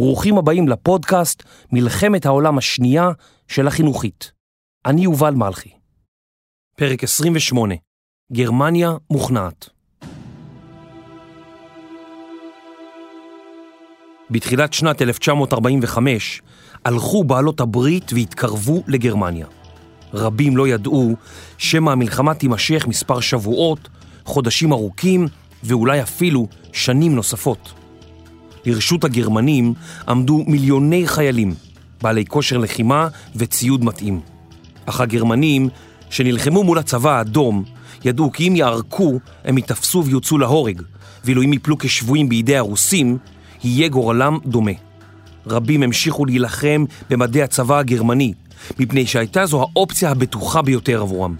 ברוכים הבאים לפודקאסט מלחמת העולם השנייה של החינוכית. אני יובל מלכי. פרק 28 גרמניה מוכנעת. בתחילת שנת 1945 הלכו בעלות הברית והתקרבו לגרמניה. רבים לא ידעו שמא המלחמה תימשך מספר שבועות, חודשים ארוכים ואולי אפילו שנים נוספות. לרשות הגרמנים עמדו מיליוני חיילים, בעלי כושר לחימה וציוד מתאים. אך הגרמנים, שנלחמו מול הצבא האדום, ידעו כי אם יערקו, הם ייתפסו ויוצאו להורג, ואילו אם יפלו כשבויים בידי הרוסים, יהיה גורלם דומה. רבים המשיכו להילחם במדי הצבא הגרמני, מפני שהייתה זו האופציה הבטוחה ביותר עבורם.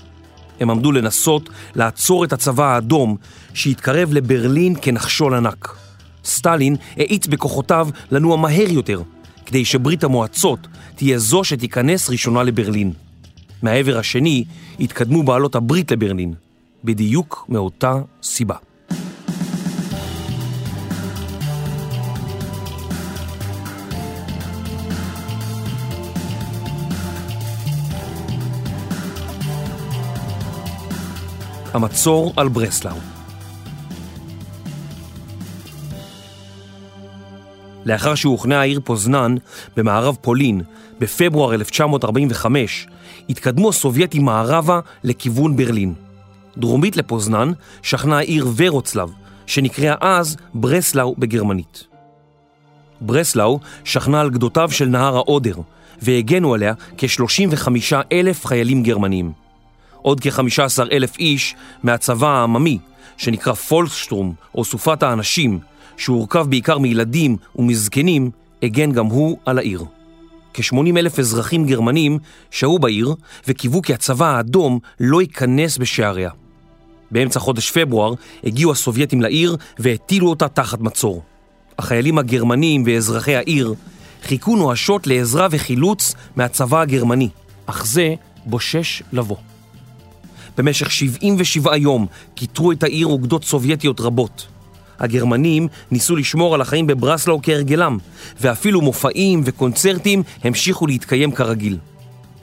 הם עמדו לנסות לעצור את הצבא האדום, שהתקרב לברלין כנחשול ענק. סטלין האיץ בכוחותיו לנוע מהר יותר, כדי שברית המועצות תהיה זו שתיכנס ראשונה לברלין. מהעבר השני התקדמו בעלות הברית לברלין, בדיוק מאותה סיבה. המצור על ברסלאו לאחר שהוכנה העיר פוזנן במערב פולין בפברואר 1945, התקדמו הסובייטים מערבה לכיוון ברלין. דרומית לפוזנן שכנה העיר ורוצלב, שנקראה אז ברסלאו בגרמנית. ברסלאו שכנה על גדותיו של נהר האודר, והגנו עליה כ-35 אלף חיילים גרמנים. עוד כ-15 אלף איש מהצבא העממי, שנקרא פולקסטרום או סופת האנשים, שהורכב בעיקר מילדים ומזקנים, הגן גם הוא על העיר. כ-80 אלף אזרחים גרמנים שהו בעיר וקיוו כי הצבא האדום לא ייכנס בשעריה. באמצע חודש פברואר הגיעו הסובייטים לעיר והטילו אותה תחת מצור. החיילים הגרמנים ואזרחי העיר חיכו נואשות לעזרה וחילוץ מהצבא הגרמני, אך זה בושש לבוא. במשך 77 יום כיתרו את העיר אוגדות סובייטיות רבות. הגרמנים ניסו לשמור על החיים בברסלאו כהרגלם, ואפילו מופעים וקונצרטים המשיכו להתקיים כרגיל.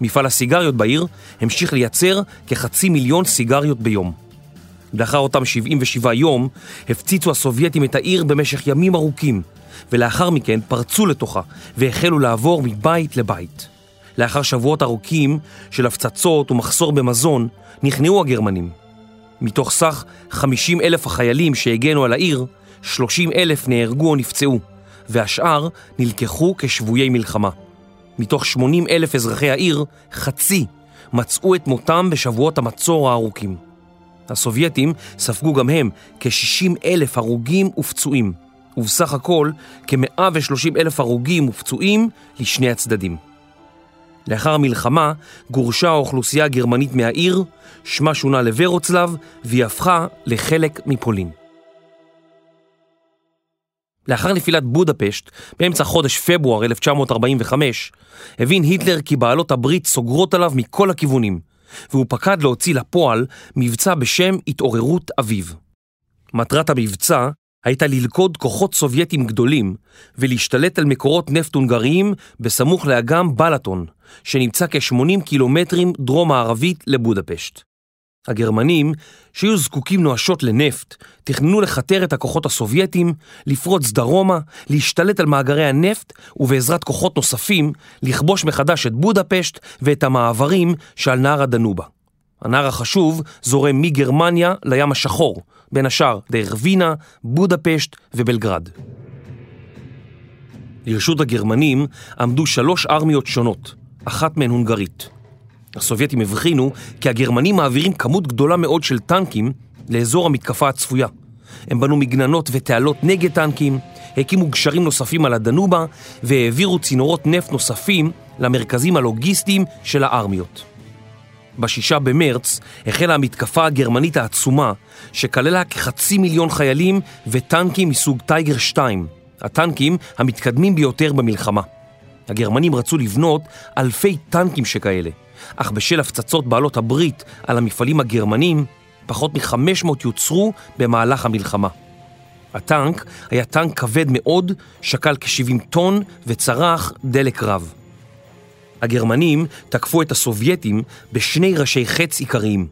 מפעל הסיגריות בעיר המשיך לייצר כחצי מיליון סיגריות ביום. לאחר אותם 77 יום, הפציצו הסובייטים את העיר במשך ימים ארוכים, ולאחר מכן פרצו לתוכה והחלו לעבור מבית לבית. לאחר שבועות ארוכים של הפצצות ומחסור במזון, נכנעו הגרמנים. מתוך סך 50 אלף החיילים שהגנו על העיר, 30 אלף נהרגו או נפצעו, והשאר נלקחו כשבויי מלחמה. מתוך 80 אלף אזרחי העיר, חצי מצאו את מותם בשבועות המצור הארוכים. הסובייטים ספגו גם הם כ-60 אלף הרוגים ופצועים, ובסך הכל כ-130 אלף הרוגים ופצועים לשני הצדדים. לאחר המלחמה גורשה האוכלוסייה הגרמנית מהעיר, שמה שונה לוורוצלב, והיא הפכה לחלק מפולין. לאחר נפילת בודפשט, באמצע חודש פברואר 1945, הבין היטלר כי בעלות הברית סוגרות עליו מכל הכיוונים, והוא פקד להוציא לפועל מבצע בשם התעוררות אביב. מטרת המבצע הייתה ללכוד כוחות סובייטים גדולים ולהשתלט על מקורות נפט הונגריים בסמוך לאגם בלטון, שנמצא כ-80 קילומטרים דרום-מערבית לבודפשט. הגרמנים, שהיו זקוקים נואשות לנפט, תכננו לכתר את הכוחות הסובייטים, לפרוץ דרומה, להשתלט על מאגרי הנפט, ובעזרת כוחות נוספים, לכבוש מחדש את בודפשט ואת המעברים שעל נהר הדנובה. הנהר החשוב זורם מגרמניה לים השחור, בין השאר דרך וינה, בודפשט ובלגרד. לרשות הגרמנים עמדו שלוש ארמיות שונות, אחת מהן הונגרית. הסובייטים הבחינו כי הגרמנים מעבירים כמות גדולה מאוד של טנקים לאזור המתקפה הצפויה. הם בנו מגננות ותעלות נגד טנקים, הקימו גשרים נוספים על הדנובה והעבירו צינורות נפט נוספים למרכזים הלוגיסטיים של הארמיות. בשישה במרץ החלה המתקפה הגרמנית העצומה, שכללה כחצי מיליון חיילים וטנקים מסוג טייגר 2, הטנקים המתקדמים ביותר במלחמה. הגרמנים רצו לבנות אלפי טנקים שכאלה, אך בשל הפצצות בעלות הברית על המפעלים הגרמנים, פחות מ-500 יוצרו במהלך המלחמה. הטנק היה טנק כבד מאוד, שקל כ-70 טון וצרח דלק רב. הגרמנים תקפו את הסובייטים בשני ראשי חץ עיקריים.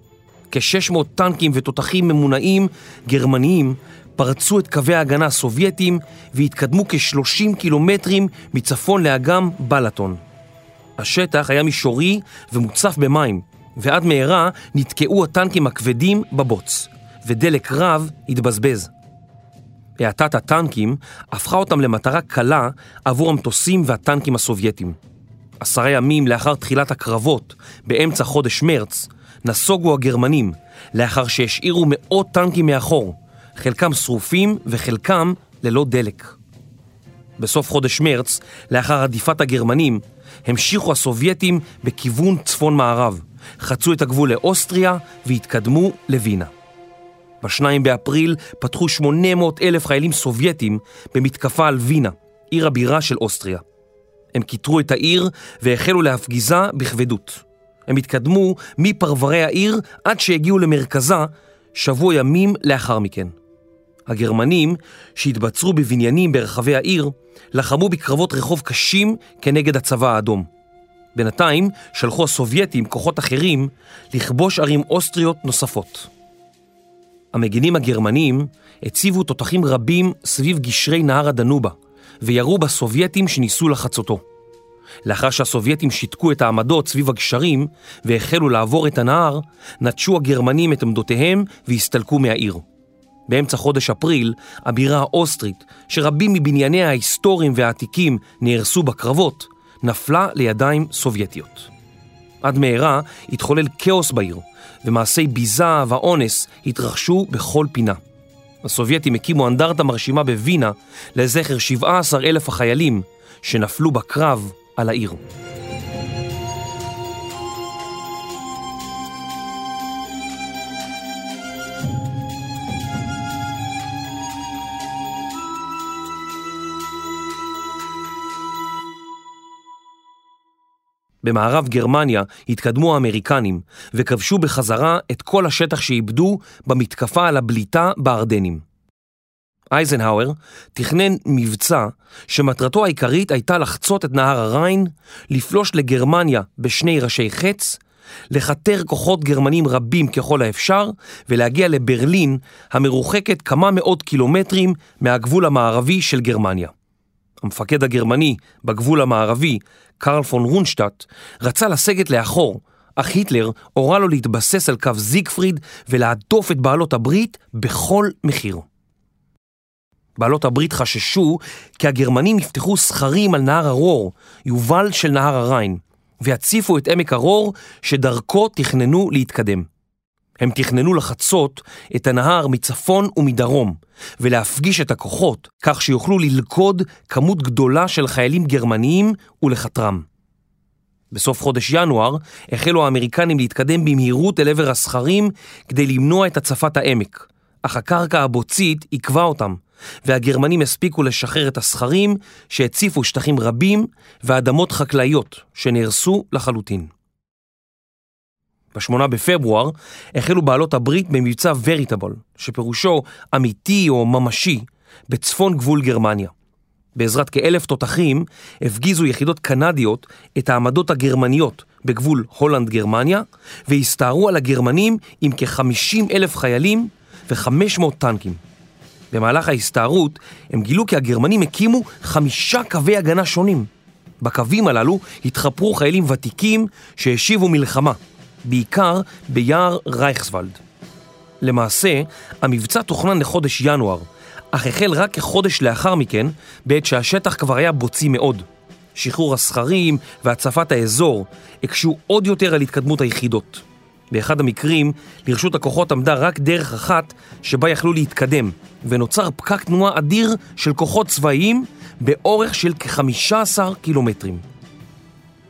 כ-600 טנקים ותותחים ממונעים גרמניים פרצו את קווי ההגנה הסובייטים והתקדמו כ-30 קילומטרים מצפון לאגם בלטון. השטח היה מישורי ומוצף במים, ועד מהרה נתקעו הטנקים הכבדים בבוץ, ודלק רב התבזבז. האטת הטנקים הפכה אותם למטרה קלה עבור המטוסים והטנקים הסובייטים. עשרה ימים לאחר תחילת הקרבות, באמצע חודש מרץ, נסוגו הגרמנים, לאחר שהשאירו מאות טנקים מאחור, חלקם שרופים וחלקם ללא דלק. בסוף חודש מרץ, לאחר עדיפת הגרמנים, המשיכו הסובייטים בכיוון צפון-מערב, חצו את הגבול לאוסטריה והתקדמו לווינה. בשניים באפריל פתחו 800 אלף חיילים סובייטים במתקפה על וינה, עיר הבירה של אוסטריה. הם כיתרו את העיר והחלו להפגיזה בכבדות. הם התקדמו מפרברי העיר עד שהגיעו למרכזה שבוע ימים לאחר מכן. הגרמנים, שהתבצרו בבניינים ברחבי העיר, לחמו בקרבות רחוב קשים כנגד הצבא האדום. בינתיים שלחו הסובייטים כוחות אחרים לכבוש ערים אוסטריות נוספות. המגינים הגרמנים הציבו תותחים רבים סביב גשרי נהר הדנובה וירו בסובייטים שניסו לחצותו. לאחר שהסובייטים שיתקו את העמדות סביב הגשרים והחלו לעבור את הנהר, נטשו הגרמנים את עמדותיהם והסתלקו מהעיר. באמצע חודש אפריל, הבירה האוסטרית, שרבים מבנייניה ההיסטוריים והעתיקים נהרסו בקרבות, נפלה לידיים סובייטיות. עד מהרה התחולל כאוס בעיר, ומעשי ביזה ואונס התרחשו בכל פינה. הסובייטים הקימו אנדרטה מרשימה בווינה לזכר 17 אלף החיילים שנפלו בקרב על העיר. במערב גרמניה התקדמו האמריקנים וכבשו בחזרה את כל השטח שאיבדו במתקפה על הבליטה בארדנים. אייזנהאואר תכנן מבצע שמטרתו העיקרית הייתה לחצות את נהר הריין, לפלוש לגרמניה בשני ראשי חץ, לכתר כוחות גרמנים רבים ככל האפשר ולהגיע לברלין המרוחקת כמה מאות קילומטרים מהגבול המערבי של גרמניה. המפקד הגרמני בגבול המערבי, קרל פון רונשטאט, רצה לסגת לאחור, אך היטלר הורה לו להתבסס על קו זיגפריד ולהדוף את בעלות הברית בכל מחיר. בעלות הברית חששו כי הגרמנים יפתחו סכרים על נהר הרור, יובל של נהר הריין, ויציפו את עמק הרור שדרכו תכננו להתקדם. הם תכננו לחצות את הנהר מצפון ומדרום, ולהפגיש את הכוחות כך שיוכלו ללכוד כמות גדולה של חיילים גרמניים ולחתרם. בסוף חודש ינואר החלו האמריקנים להתקדם במהירות אל עבר הסכרים כדי למנוע את הצפת העמק, אך הקרקע הבוצית עיכבה אותם, והגרמנים הספיקו לשחרר את הסכרים שהציפו שטחים רבים ואדמות חקלאיות שנהרסו לחלוטין. ב-8 בפברואר החלו בעלות הברית במבצע וריטבול, שפירושו אמיתי או ממשי, בצפון גבול גרמניה. בעזרת כאלף תותחים הפגיזו יחידות קנדיות את העמדות הגרמניות בגבול הולנד-גרמניה והסתערו על הגרמנים עם כ-50 אלף חיילים ו-500 טנקים. במהלך ההסתערות הם גילו כי הגרמנים הקימו חמישה קווי הגנה שונים. בקווים הללו התחפרו חיילים ותיקים שהשיבו מלחמה, בעיקר ביער רייכסוולד. למעשה, המבצע תוכנן לחודש ינואר, אך החל רק כחודש לאחר מכן, בעת שהשטח כבר היה בוצי מאוד. שחרור הסכרים והצפת האזור הקשו עוד יותר על התקדמות היחידות. באחד המקרים, לרשות הכוחות עמדה רק דרך אחת שבה יכלו להתקדם, ונוצר פקק תנועה אדיר של כוחות צבאיים באורך של כ-15 קילומטרים.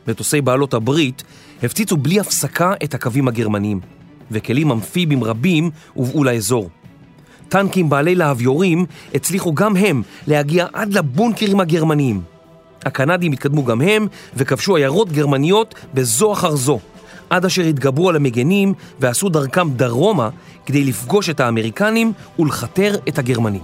מטוסי בעלות הברית הפציצו בלי הפסקה את הקווים הגרמניים, וכלים אמפיביים רבים הובאו לאזור. טנקים בעלי להביורים הצליחו גם הם להגיע עד לבונקרים הגרמניים. הקנדים התקדמו גם הם וכבשו עיירות גרמניות בזו אחר זו, עד אשר התגברו על המגנים ועשו דרכם דרומה כדי לפגוש את האמריקנים ולכתר את הגרמנים.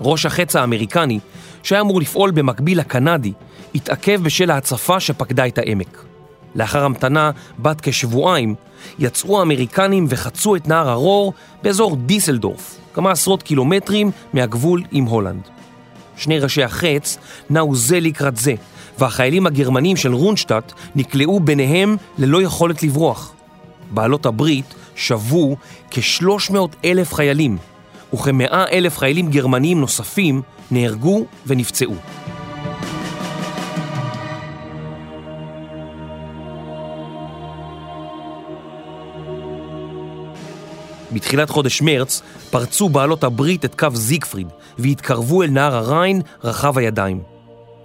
ראש החץ האמריקני, שהיה אמור לפעול במקביל לקנדי, התעכב בשל ההצפה שפקדה את העמק. לאחר המתנה בת כשבועיים, יצאו האמריקנים וחצו את נהר הרור באזור דיסלדורף, כמה עשרות קילומטרים מהגבול עם הולנד. שני ראשי החץ נעו זה לקראת זה, והחיילים הגרמנים של רונשטאט נקלעו ביניהם ללא יכולת לברוח. בעלות הברית שבו כ-300 אלף חיילים, וכ-100 אלף חיילים גרמניים נוספים נהרגו ונפצעו. בתחילת חודש מרץ פרצו בעלות הברית את קו זיגפריד והתקרבו אל נהר הריין רחב הידיים.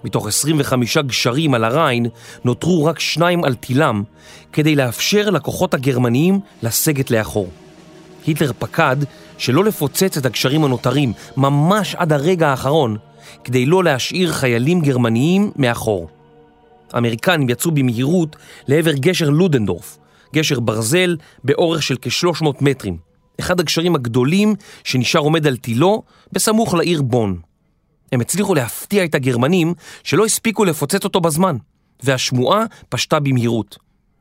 מתוך 25 גשרים על הריין נותרו רק שניים על תילם כדי לאפשר לכוחות הגרמניים לסגת לאחור. היטלר פקד שלא לפוצץ את הגשרים הנותרים ממש עד הרגע האחרון כדי לא להשאיר חיילים גרמניים מאחור. האמריקנים יצאו במהירות לעבר גשר לודנדורף, גשר ברזל באורך של כ-300 מטרים, אחד הגשרים הגדולים שנשאר עומד על תילו בסמוך לעיר בון. הם הצליחו להפתיע את הגרמנים שלא הספיקו לפוצץ אותו בזמן, והשמועה פשטה במהירות.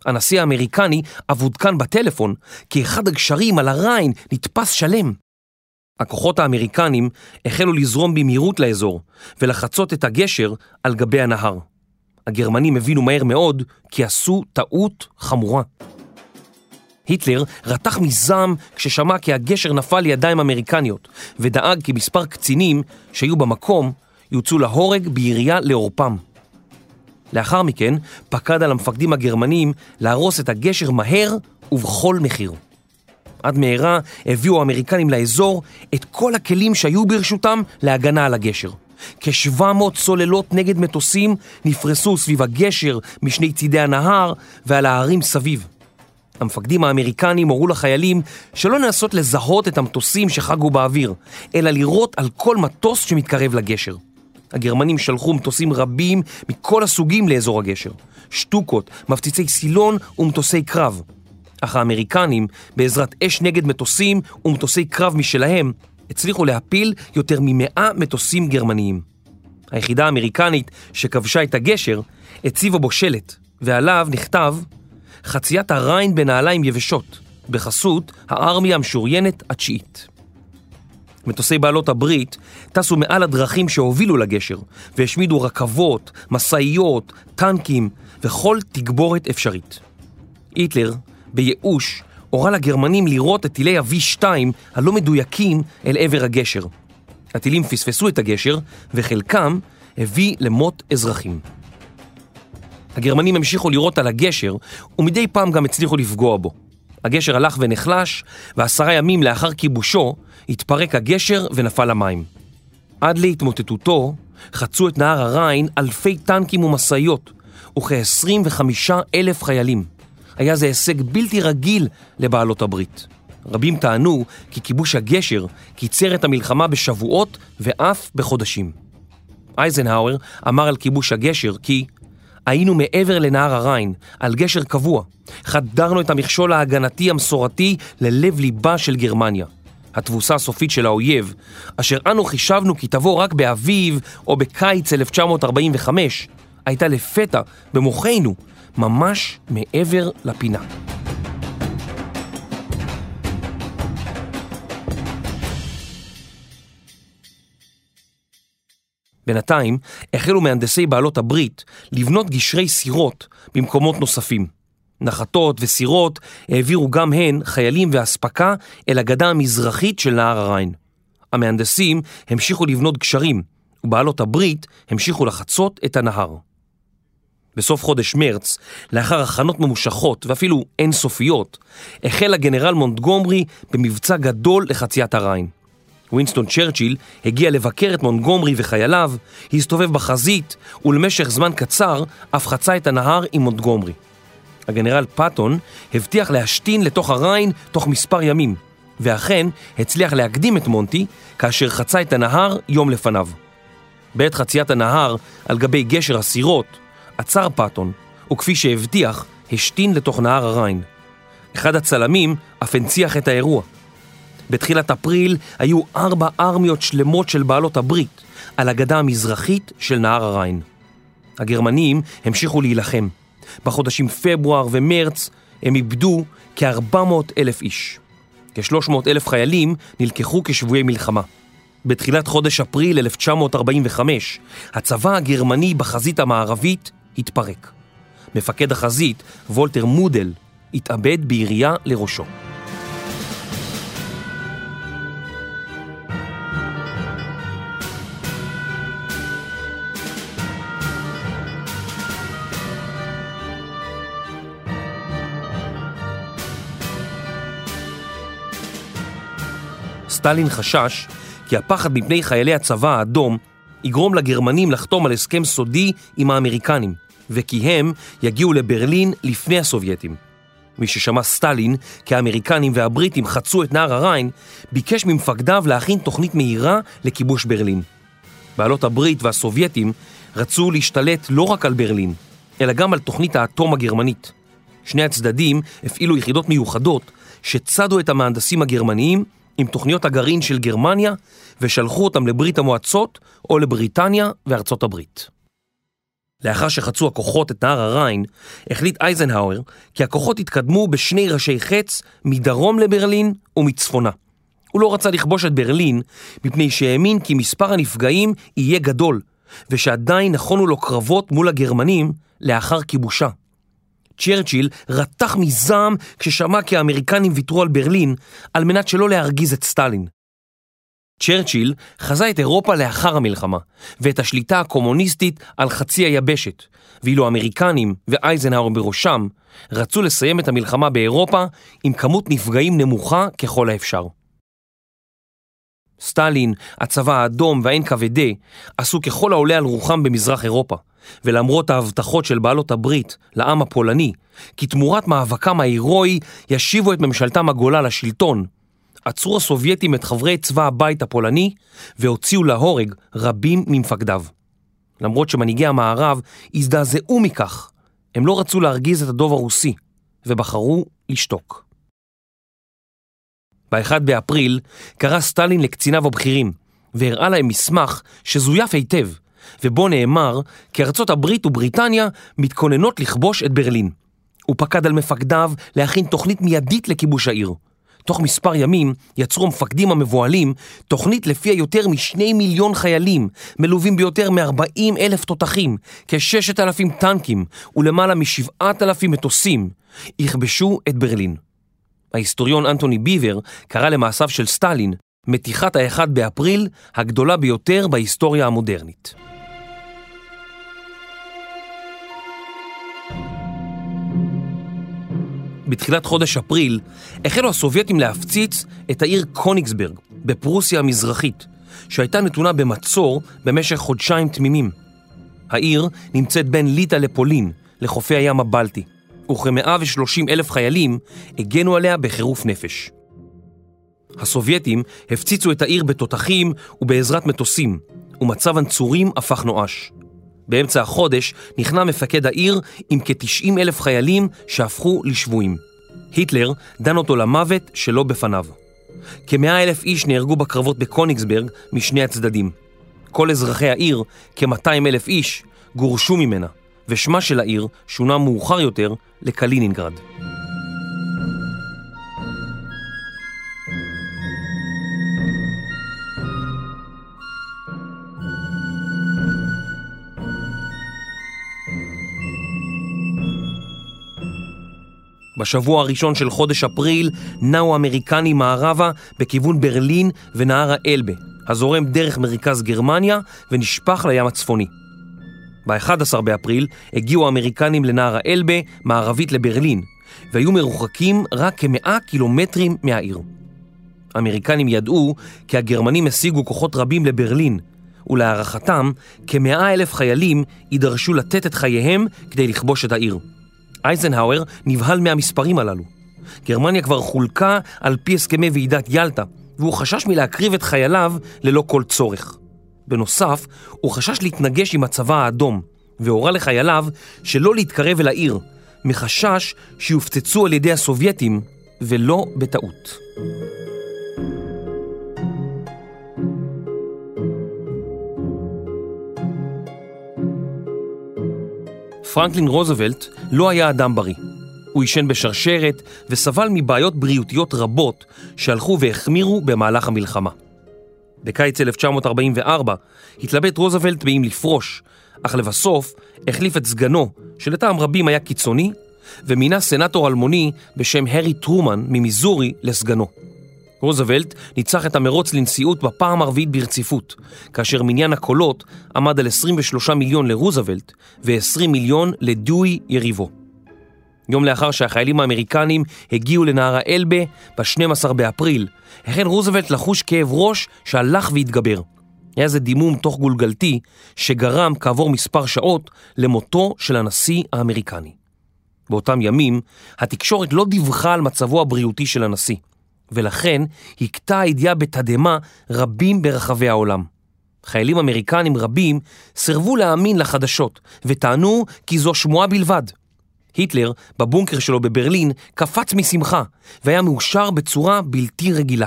הנשיא האמריקני אף עודכן בטלפון כי אחד הגשרים על הריין נתפס שלם. הכוחות האמריקנים החלו לזרום במהירות לאזור ולחצות את הגשר על גבי הנהר. הגרמנים הבינו מהר מאוד כי עשו טעות חמורה. היטלר רתח מזעם כששמע כי הגשר נפל לידיים אמריקניות ודאג כי מספר קצינים שהיו במקום יוצאו להורג בירייה לעורפם. לאחר מכן פקד על המפקדים הגרמנים להרוס את הגשר מהר ובכל מחיר. עד מהרה הביאו האמריקנים לאזור את כל הכלים שהיו ברשותם להגנה על הגשר. כ-700 צוללות נגד מטוסים נפרסו סביב הגשר משני צידי הנהר ועל ההרים סביב. המפקדים האמריקנים הורו לחיילים שלא לנסות לזהות את המטוסים שחגו באוויר, אלא לירות על כל מטוס שמתקרב לגשר. הגרמנים שלחו מטוסים רבים מכל הסוגים לאזור הגשר, שטוקות, מפציצי סילון ומטוסי קרב. אך האמריקנים, בעזרת אש נגד מטוסים ומטוסי קרב משלהם, הצליחו להפיל יותר ממאה מטוסים גרמניים. היחידה האמריקנית שכבשה את הגשר הציבה בו שלט, ועליו נכתב חציית הריין בנעליים יבשות, בחסות הארמיה המשוריינת התשיעית. מטוסי בעלות הברית טסו מעל הדרכים שהובילו לגשר והשמידו רכבות, משאיות, טנקים וכל תגבורת אפשרית. היטלר, בייאוש, הורה לגרמנים לירות את טילי ה-V2 הלא מדויקים אל עבר הגשר. הטילים פספסו את הגשר וחלקם הביא למות אזרחים. הגרמנים המשיכו לירות על הגשר ומדי פעם גם הצליחו לפגוע בו. הגשר הלך ונחלש, ועשרה ימים לאחר כיבושו התפרק הגשר ונפל למים. עד להתמוטטותו חצו את נהר הריין אלפי טנקים ומשאיות וכ-25 אלף חיילים. היה זה הישג בלתי רגיל לבעלות הברית. רבים טענו כי כיבוש הגשר קיצר את המלחמה בשבועות ואף בחודשים. אייזנהאואר אמר על כיבוש הגשר כי היינו מעבר לנהר הריין, על גשר קבוע. חדרנו את המכשול ההגנתי המסורתי ללב ליבה של גרמניה. התבוסה הסופית של האויב, אשר אנו חישבנו כי תבוא רק באביב או בקיץ 1945, הייתה לפתע במוחנו, ממש מעבר לפינה. בינתיים החלו מהנדסי בעלות הברית לבנות גשרי סירות במקומות נוספים. נחתות וסירות העבירו גם הן חיילים ואספקה אל הגדה המזרחית של נהר הריין. המהנדסים המשיכו לבנות גשרים, ובעלות הברית המשיכו לחצות את הנהר. בסוף חודש מרץ, לאחר הכנות ממושכות ואפילו אינסופיות, החל הגנרל מונטגומרי במבצע גדול לחציית הריין. ווינסטון צ'רצ'יל הגיע לבקר את מונטגומרי וחייליו, הסתובב בחזית, ולמשך זמן קצר אף חצה את הנהר עם מונטגומרי. הגנרל פאטון הבטיח להשתין לתוך הריין תוך מספר ימים, ואכן הצליח להקדים את מונטי כאשר חצה את הנהר יום לפניו. בעת חציית הנהר על גבי גשר הסירות, עצר פאטון, וכפי שהבטיח, השתין לתוך נהר הריין. אחד הצלמים אף הנציח את האירוע. בתחילת אפריל היו ארבע ארמיות שלמות של בעלות הברית על הגדה המזרחית של נהר הריין. הגרמנים המשיכו להילחם. בחודשים פברואר ומרץ הם איבדו כ-400 אלף איש. כ-300 אלף חיילים נלקחו כשבויי מלחמה. בתחילת חודש אפריל 1945, הצבא הגרמני בחזית המערבית התפרק. מפקד החזית, וולטר מודל, התאבד בירייה לראשו. סטלין חשש כי הפחד מפני חיילי הצבא האדום יגרום לגרמנים לחתום על הסכם סודי עם האמריקנים, וכי הם יגיעו לברלין לפני הסובייטים. מי ששמע סטלין כי האמריקנים והבריטים חצו את נהר הריין, ביקש ממפקדיו להכין תוכנית מהירה לכיבוש ברלין. בעלות הברית והסובייטים רצו להשתלט לא רק על ברלין, אלא גם על תוכנית האטום הגרמנית. שני הצדדים הפעילו יחידות מיוחדות שצדו את המהנדסים הגרמניים עם תוכניות הגרעין של גרמניה ושלחו אותם לברית המועצות או לבריטניה וארצות הברית. לאחר שחצו הכוחות את נהר הריין, החליט אייזנהאואר כי הכוחות יתקדמו בשני ראשי חץ מדרום לברלין ומצפונה. הוא לא רצה לכבוש את ברלין מפני שהאמין כי מספר הנפגעים יהיה גדול ושעדיין נכונו לו קרבות מול הגרמנים לאחר כיבושה. צ'רצ'יל רתח מזעם כששמע כי האמריקנים ויתרו על ברלין על מנת שלא להרגיז את סטלין. צ'רצ'יל חזה את אירופה לאחר המלחמה ואת השליטה הקומוניסטית על חצי היבשת, ואילו האמריקנים ואייזנהאואר בראשם רצו לסיים את המלחמה באירופה עם כמות נפגעים נמוכה ככל האפשר. סטלין, הצבא האדום וה-NKVD עשו ככל העולה על רוחם במזרח אירופה, ולמרות ההבטחות של בעלות הברית לעם הפולני, כי תמורת מאבקם ההירואי ישיבו את ממשלתם הגולה לשלטון, עצרו הסובייטים את חברי צבא הבית הפולני והוציאו להורג רבים ממפקדיו. למרות שמנהיגי המערב הזדעזעו מכך, הם לא רצו להרגיז את הדוב הרוסי, ובחרו לשתוק. ב-1 באפריל קרא סטלין לקציניו הבכירים, והראה להם מסמך שזויף היטב, ובו נאמר כי ארצות הברית ובריטניה מתכוננות לכבוש את ברלין. הוא פקד על מפקדיו להכין תוכנית מיידית לכיבוש העיר. תוך מספר ימים יצרו המפקדים המבוהלים תוכנית לפיה יותר משני מיליון חיילים, מלווים ביותר מ-40 אלף תותחים, כ-6 אלפים טנקים ולמעלה משבעת אלפים מטוסים, יכבשו את ברלין. ההיסטוריון אנטוני ביבר קרא למעשיו של סטלין מתיחת האחד באפריל הגדולה ביותר בהיסטוריה המודרנית. בתחילת חודש אפריל החלו הסובייטים להפציץ את העיר קוניגסברג בפרוסיה המזרחית, שהייתה נתונה במצור במשך חודשיים תמימים. העיר נמצאת בין ליטא לפולין, לחופי הים הבלטי, וכ-130 אלף חיילים הגנו עליה בחירוף נפש. הסובייטים הפציצו את העיר בתותחים ובעזרת מטוסים, ומצב הנצורים הפך נואש. באמצע החודש נכנע מפקד העיר עם כ-90 אלף חיילים שהפכו לשבויים. היטלר דן אותו למוות שלא בפניו. כ-100 אלף איש נהרגו בקרבות בקוניגסברג משני הצדדים. כל אזרחי העיר, כ-200 אלף איש, גורשו ממנה, ושמה של העיר שונה מאוחר יותר לקלינינגרד. בשבוע הראשון של חודש אפריל נעו האמריקנים מערבה בכיוון ברלין ונהר האלבה, הזורם דרך מרכז גרמניה ונשפך לים הצפוני. ב-11 באפריל הגיעו האמריקנים לנהר האלבה, מערבית לברלין, והיו מרוחקים רק כמאה קילומטרים מהעיר. האמריקנים ידעו כי הגרמנים השיגו כוחות רבים לברלין, ולהערכתם, כמאה אלף חיילים יידרשו לתת את חייהם כדי לכבוש את העיר. אייזנהאואר נבהל מהמספרים הללו. גרמניה כבר חולקה על פי הסכמי ועידת ילטה, והוא חשש מלהקריב את חייליו ללא כל צורך. בנוסף, הוא חשש להתנגש עם הצבא האדום, והורה לחייליו שלא להתקרב אל העיר, מחשש שיופצצו על ידי הסובייטים, ולא בטעות. פרנקלין רוזוולט לא היה אדם בריא. הוא עישן בשרשרת וסבל מבעיות בריאותיות רבות שהלכו והחמירו במהלך המלחמה. בקיץ 1944 התלבט רוזוולט באם לפרוש, אך לבסוף החליף את סגנו, שלטעם רבים היה קיצוני, ומינה סנטור אלמוני בשם הרי טרומן ממיזורי לסגנו. רוזוולט ניצח את המרוץ לנשיאות בפעם הרביעית ברציפות, כאשר מניין הקולות עמד על 23 מיליון לרוזוולט ו-20 מיליון לדואי יריבו. יום לאחר שהחיילים האמריקנים הגיעו לנהר האלבה, ב-12 באפריל, החל רוזוולט לחוש כאב ראש שהלך והתגבר. היה זה דימום תוך גולגלתי שגרם כעבור מספר שעות למותו של הנשיא האמריקני. באותם ימים, התקשורת לא דיווחה על מצבו הבריאותי של הנשיא. ולכן הכתה הידיעה בתדהמה רבים ברחבי העולם. חיילים אמריקנים רבים סירבו להאמין לחדשות וטענו כי זו שמועה בלבד. היטלר, בבונקר שלו בברלין, קפץ משמחה והיה מאושר בצורה בלתי רגילה.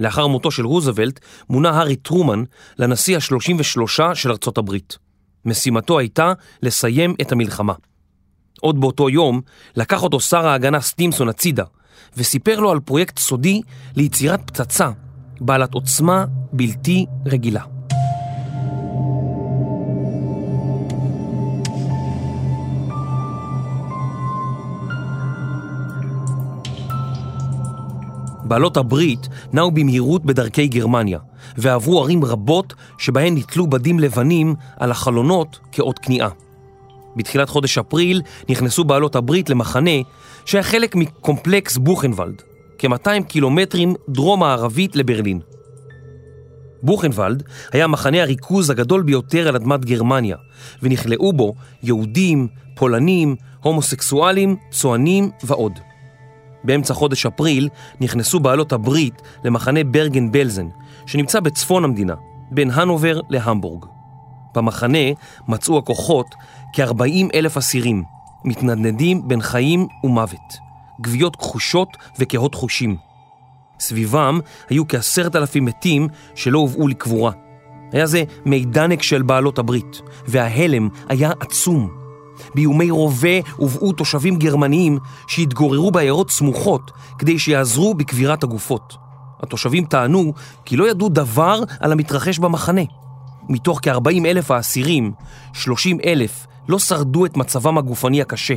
לאחר מותו של רוזוולט מונה הארי טרומן לנשיא ה-33 של ארצות הברית. משימתו הייתה לסיים את המלחמה. עוד באותו יום לקח אותו שר ההגנה סטימסון הצידה וסיפר לו על פרויקט סודי ליצירת פצצה בעלת עוצמה בלתי רגילה. בעלות הברית נעו במהירות בדרכי גרמניה, ועברו ערים רבות שבהן נתלו בדים לבנים על החלונות כאות כניעה. בתחילת חודש אפריל נכנסו בעלות הברית למחנה שהיה חלק מקומפלקס בוכנוולד, כ-200 קילומטרים דרום-מערבית לברלין. בוכנוולד היה מחנה הריכוז הגדול ביותר על אדמת גרמניה, ונכלאו בו יהודים, פולנים, הומוסקסואלים, צוענים ועוד. באמצע חודש אפריל נכנסו בעלות הברית למחנה ברגן בלזן, שנמצא בצפון המדינה, בין הנובר להמבורג. במחנה מצאו הכוחות כ-40 אלף אסירים, מתנדנדים בין חיים ומוות, גוויות כחושות וקהות חושים. סביבם היו כעשרת אלפים מתים שלא הובאו לקבורה. היה זה מידנק של בעלות הברית, וההלם היה עצום. באיומי רובה הובאו תושבים גרמניים שהתגוררו בעיירות סמוכות כדי שיעזרו בקבירת הגופות. התושבים טענו כי לא ידעו דבר על המתרחש במחנה. מתוך כ-40 אלף האסירים, 30 אלף לא שרדו את מצבם הגופני הקשה,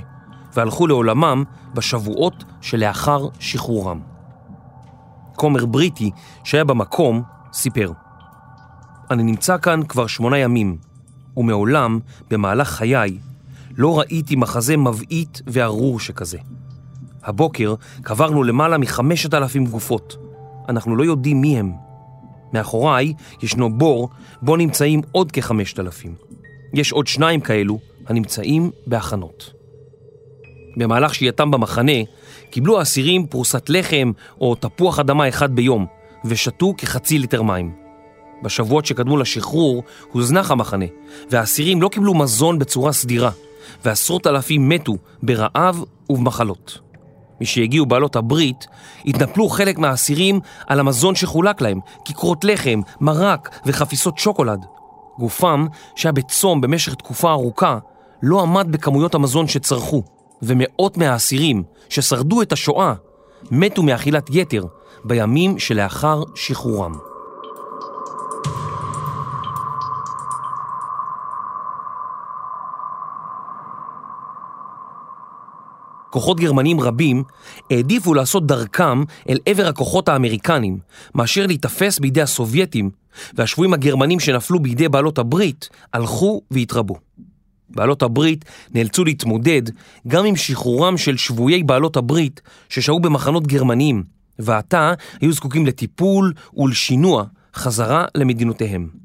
והלכו לעולמם בשבועות שלאחר שחרורם. כומר בריטי שהיה במקום סיפר: אני נמצא כאן כבר שמונה ימים, ומעולם, במהלך חיי, לא ראיתי מחזה מבעית וארור שכזה. הבוקר קברנו למעלה מחמשת אלפים גופות. אנחנו לא יודעים מי הם. מאחוריי ישנו בור בו נמצאים עוד כחמשת אלפים. יש עוד שניים כאלו הנמצאים בהכנות. במהלך שהייתם במחנה קיבלו האסירים פרוסת לחם או תפוח אדמה אחד ביום ושתו כחצי ליטר מים. בשבועות שקדמו לשחרור הוזנח המחנה והאסירים לא קיבלו מזון בצורה סדירה ועשרות אלפים מתו ברעב ובמחלות. משהגיעו בעלות הברית, התנפלו חלק מהאסירים על המזון שחולק להם, כיכרות לחם, מרק וחפיסות שוקולד. גופם, שהיה בצום במשך תקופה ארוכה, לא עמד בכמויות המזון שצרכו, ומאות מהאסירים ששרדו את השואה מתו מאכילת יתר בימים שלאחר שחרורם. כוחות גרמנים רבים העדיפו לעשות דרכם אל עבר הכוחות האמריקנים, מאשר להיתפס בידי הסובייטים והשבויים הגרמנים שנפלו בידי בעלות הברית הלכו והתרבו. בעלות הברית נאלצו להתמודד גם עם שחרורם של שבויי בעלות הברית ששהו במחנות גרמניים, ועתה היו זקוקים לטיפול ולשינוע חזרה למדינותיהם.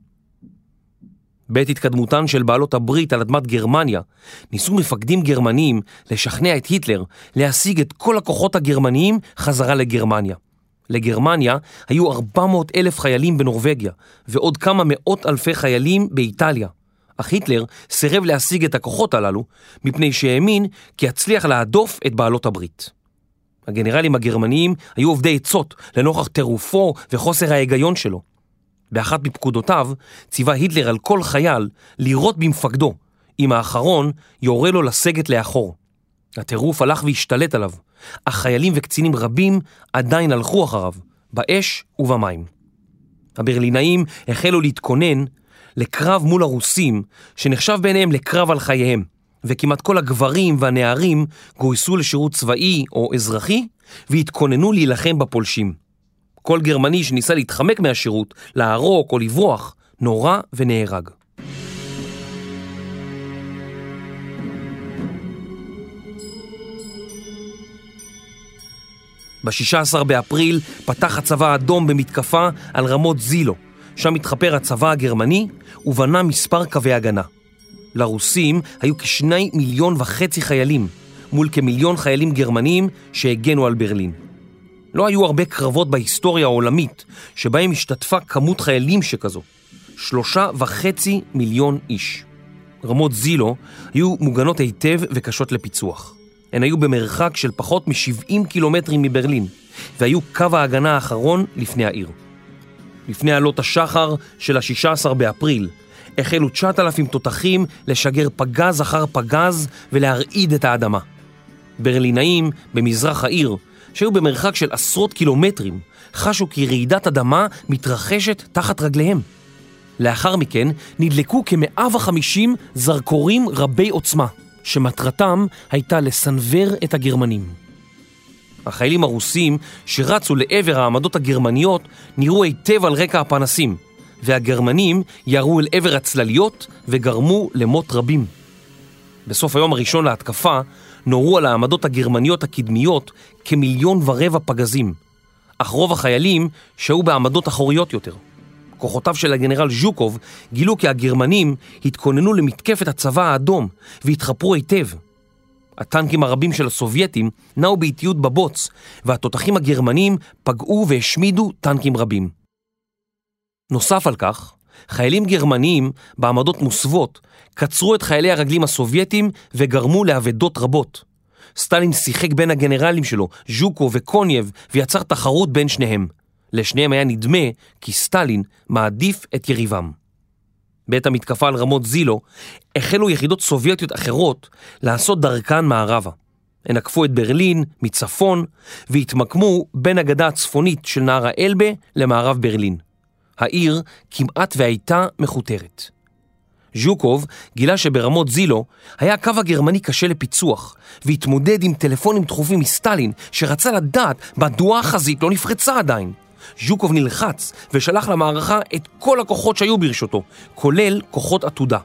בעת התקדמותן של בעלות הברית על אדמת גרמניה, ניסו מפקדים גרמניים לשכנע את היטלר להשיג את כל הכוחות הגרמניים חזרה לגרמניה. לגרמניה היו 400 אלף חיילים בנורבגיה, ועוד כמה מאות אלפי חיילים באיטליה. אך היטלר סירב להשיג את הכוחות הללו, מפני שהאמין כי יצליח להדוף את בעלות הברית. הגנרלים הגרמניים היו עובדי עצות לנוכח טירופו וחוסר ההיגיון שלו. באחת מפקודותיו ציווה היטלר על כל חייל לירות במפקדו, אם האחרון יורה לו לסגת לאחור. הטירוף הלך והשתלט עליו, אך חיילים וקצינים רבים עדיין הלכו אחריו, באש ובמים. הברלינאים החלו להתכונן לקרב מול הרוסים, שנחשב ביניהם לקרב על חייהם, וכמעט כל הגברים והנערים גויסו לשירות צבאי או אזרחי, והתכוננו להילחם בפולשים. כל גרמני שניסה להתחמק מהשירות, לערוק או לברוח, נורה ונהרג. ב-16 באפריל פתח הצבא האדום במתקפה על רמות זילו, שם התחפר הצבא הגרמני ובנה מספר קווי הגנה. לרוסים היו כשני מיליון וחצי חיילים, מול כמיליון חיילים גרמנים שהגנו על ברלין. לא היו הרבה קרבות בהיסטוריה העולמית שבהם השתתפה כמות חיילים שכזו, שלושה וחצי מיליון איש. רמות זילו היו מוגנות היטב וקשות לפיצוח. הן היו במרחק של פחות מ-70 קילומטרים מברלין, והיו קו ההגנה האחרון לפני העיר. לפני עלות השחר של ה-16 באפריל, החלו 9,000 תותחים לשגר פגז אחר פגז ולהרעיד את האדמה. ברלינאים במזרח העיר, שהיו במרחק של עשרות קילומטרים, חשו כי רעידת אדמה מתרחשת תחת רגליהם. לאחר מכן נדלקו כ-150 זרקורים רבי עוצמה, שמטרתם הייתה לסנוור את הגרמנים. החיילים הרוסים שרצו לעבר העמדות הגרמניות נראו היטב על רקע הפנסים, והגרמנים ירו אל עבר הצלליות וגרמו למות רבים. בסוף היום הראשון להתקפה נורו על העמדות הגרמניות הקדמיות כמיליון ורבע פגזים, אך רוב החיילים שהו בעמדות אחוריות יותר. כוחותיו של הגנרל ז'וקוב גילו כי הגרמנים התכוננו למתקפת הצבא האדום והתחפרו היטב. הטנקים הרבים של הסובייטים נעו באיטיות בבוץ, והתותחים הגרמנים פגעו והשמידו טנקים רבים. נוסף על כך, חיילים גרמניים בעמדות מוסוות קצרו את חיילי הרגלים הסובייטים וגרמו לאבדות רבות. סטלין שיחק בין הגנרלים שלו, ז'וקו וקונייב, ויצר תחרות בין שניהם. לשניהם היה נדמה כי סטלין מעדיף את יריבם. בעת המתקפה על רמות זילו, החלו יחידות סובייטיות אחרות לעשות דרכן מערבה. הן עקפו את ברלין מצפון והתמקמו בין הגדה הצפונית של נהר האלבה למערב ברלין. העיר כמעט והייתה מכותרת. ז'וקוב גילה שברמות זילו היה הקו הגרמני קשה לפיצוח והתמודד עם טלפונים דחופים מסטלין שרצה לדעת מדוע החזית לא נפרצה עדיין. ז'וקוב נלחץ ושלח למערכה את כל הכוחות שהיו ברשותו, כולל כוחות עתודה.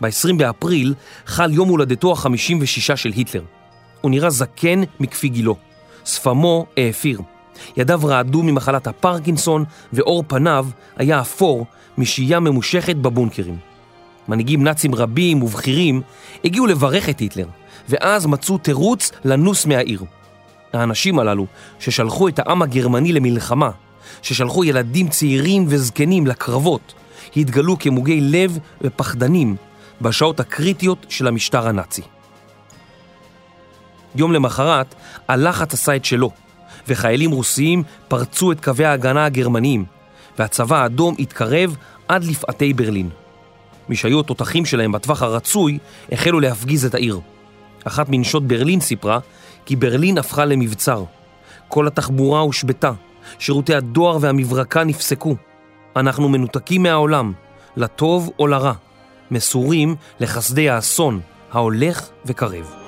ב-20 באפריל חל יום הולדתו ה-56 של היטלר. הוא נראה זקן מכפי גילו. שפמו האפיר. ידיו רעדו ממחלת הפרקינסון ועור פניו היה אפור משהייה ממושכת בבונקרים. מנהיגים נאצים רבים ובכירים הגיעו לברך את היטלר, ואז מצאו תירוץ לנוס מהעיר. האנשים הללו, ששלחו את העם הגרמני למלחמה, ששלחו ילדים צעירים וזקנים לקרבות, התגלו כמוגי לב ופחדנים בשעות הקריטיות של המשטר הנאצי. יום למחרת, הלחץ עשה את שלו, וחיילים רוסיים פרצו את קווי ההגנה הגרמניים, והצבא האדום התקרב עד לפאתי ברלין. מי שהיו התותחים שלהם בטווח הרצוי, החלו להפגיז את העיר. אחת מנשות ברלין סיפרה כי ברלין הפכה למבצר. כל התחבורה הושבתה, שירותי הדואר והמברקה נפסקו. אנחנו מנותקים מהעולם, לטוב או לרע, מסורים לחסדי האסון ההולך וקרב.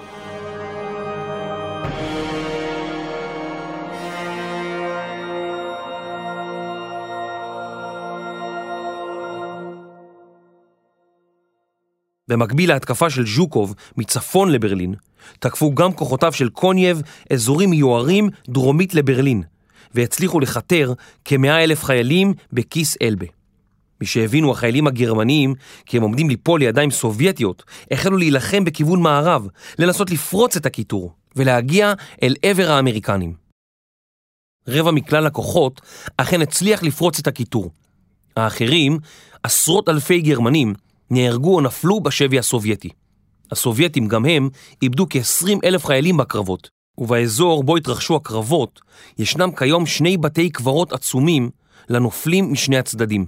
במקביל להתקפה של ז'וקוב מצפון לברלין, תקפו גם כוחותיו של קונייב אזורים מיוערים דרומית לברלין, והצליחו לכתר כמאה אלף חיילים בכיס אלבה. משהבינו החיילים הגרמניים כי הם עומדים ליפול לידיים סובייטיות, החלו להילחם בכיוון מערב, לנסות לפרוץ את הכיתור ולהגיע אל עבר האמריקנים. רבע מכלל הכוחות אכן הצליח לפרוץ את הכיתור. האחרים, עשרות אלפי גרמנים, נהרגו או נפלו בשבי הסובייטי. הסובייטים גם הם איבדו כ-20 אלף חיילים בקרבות, ובאזור בו התרחשו הקרבות ישנם כיום שני בתי קברות עצומים לנופלים משני הצדדים.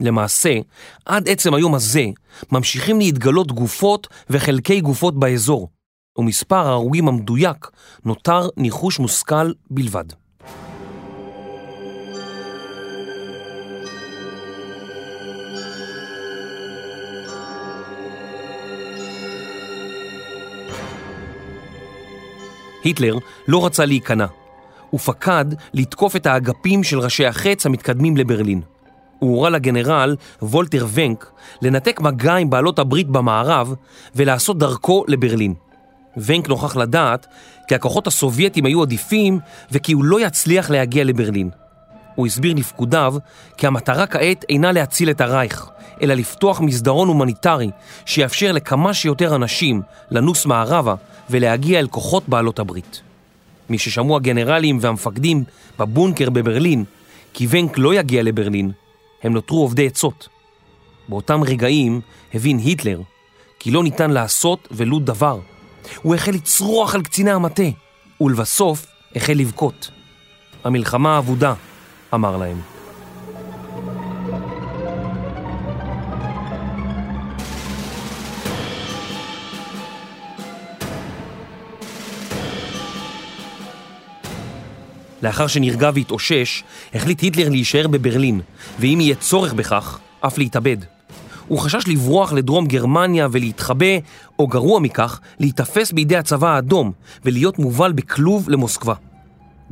למעשה, עד עצם היום הזה ממשיכים להתגלות גופות וחלקי גופות באזור, ומספר ההרוגים המדויק נותר ניחוש מושכל בלבד. היטלר לא רצה להיכנע. הוא פקד לתקוף את האגפים של ראשי החץ המתקדמים לברלין. הוא הורה לגנרל וולטר ונק לנתק מגע עם בעלות הברית במערב ולעשות דרכו לברלין. ונק נוכח לדעת כי הכוחות הסובייטים היו עדיפים וכי הוא לא יצליח להגיע לברלין. הוא הסביר לפקודיו כי המטרה כעת אינה להציל את הרייך, אלא לפתוח מסדרון הומניטרי שיאפשר לכמה שיותר אנשים לנוס מערבה ולהגיע אל כוחות בעלות הברית. מששמעו הגנרלים והמפקדים בבונקר בברלין כי ונק לא יגיע לברלין, הם נותרו עובדי עצות. באותם רגעים הבין היטלר כי לא ניתן לעשות ולו דבר. הוא החל לצרוח על קציני המטה, ולבסוף החל לבכות. המלחמה אבודה, אמר להם. לאחר שנרגע והתאושש, החליט היטלר להישאר בברלין, ואם יהיה צורך בכך, אף להתאבד. הוא חשש לברוח לדרום גרמניה ולהתחבא, או גרוע מכך, להיתפס בידי הצבא האדום ולהיות מובל בכלוב למוסקבה.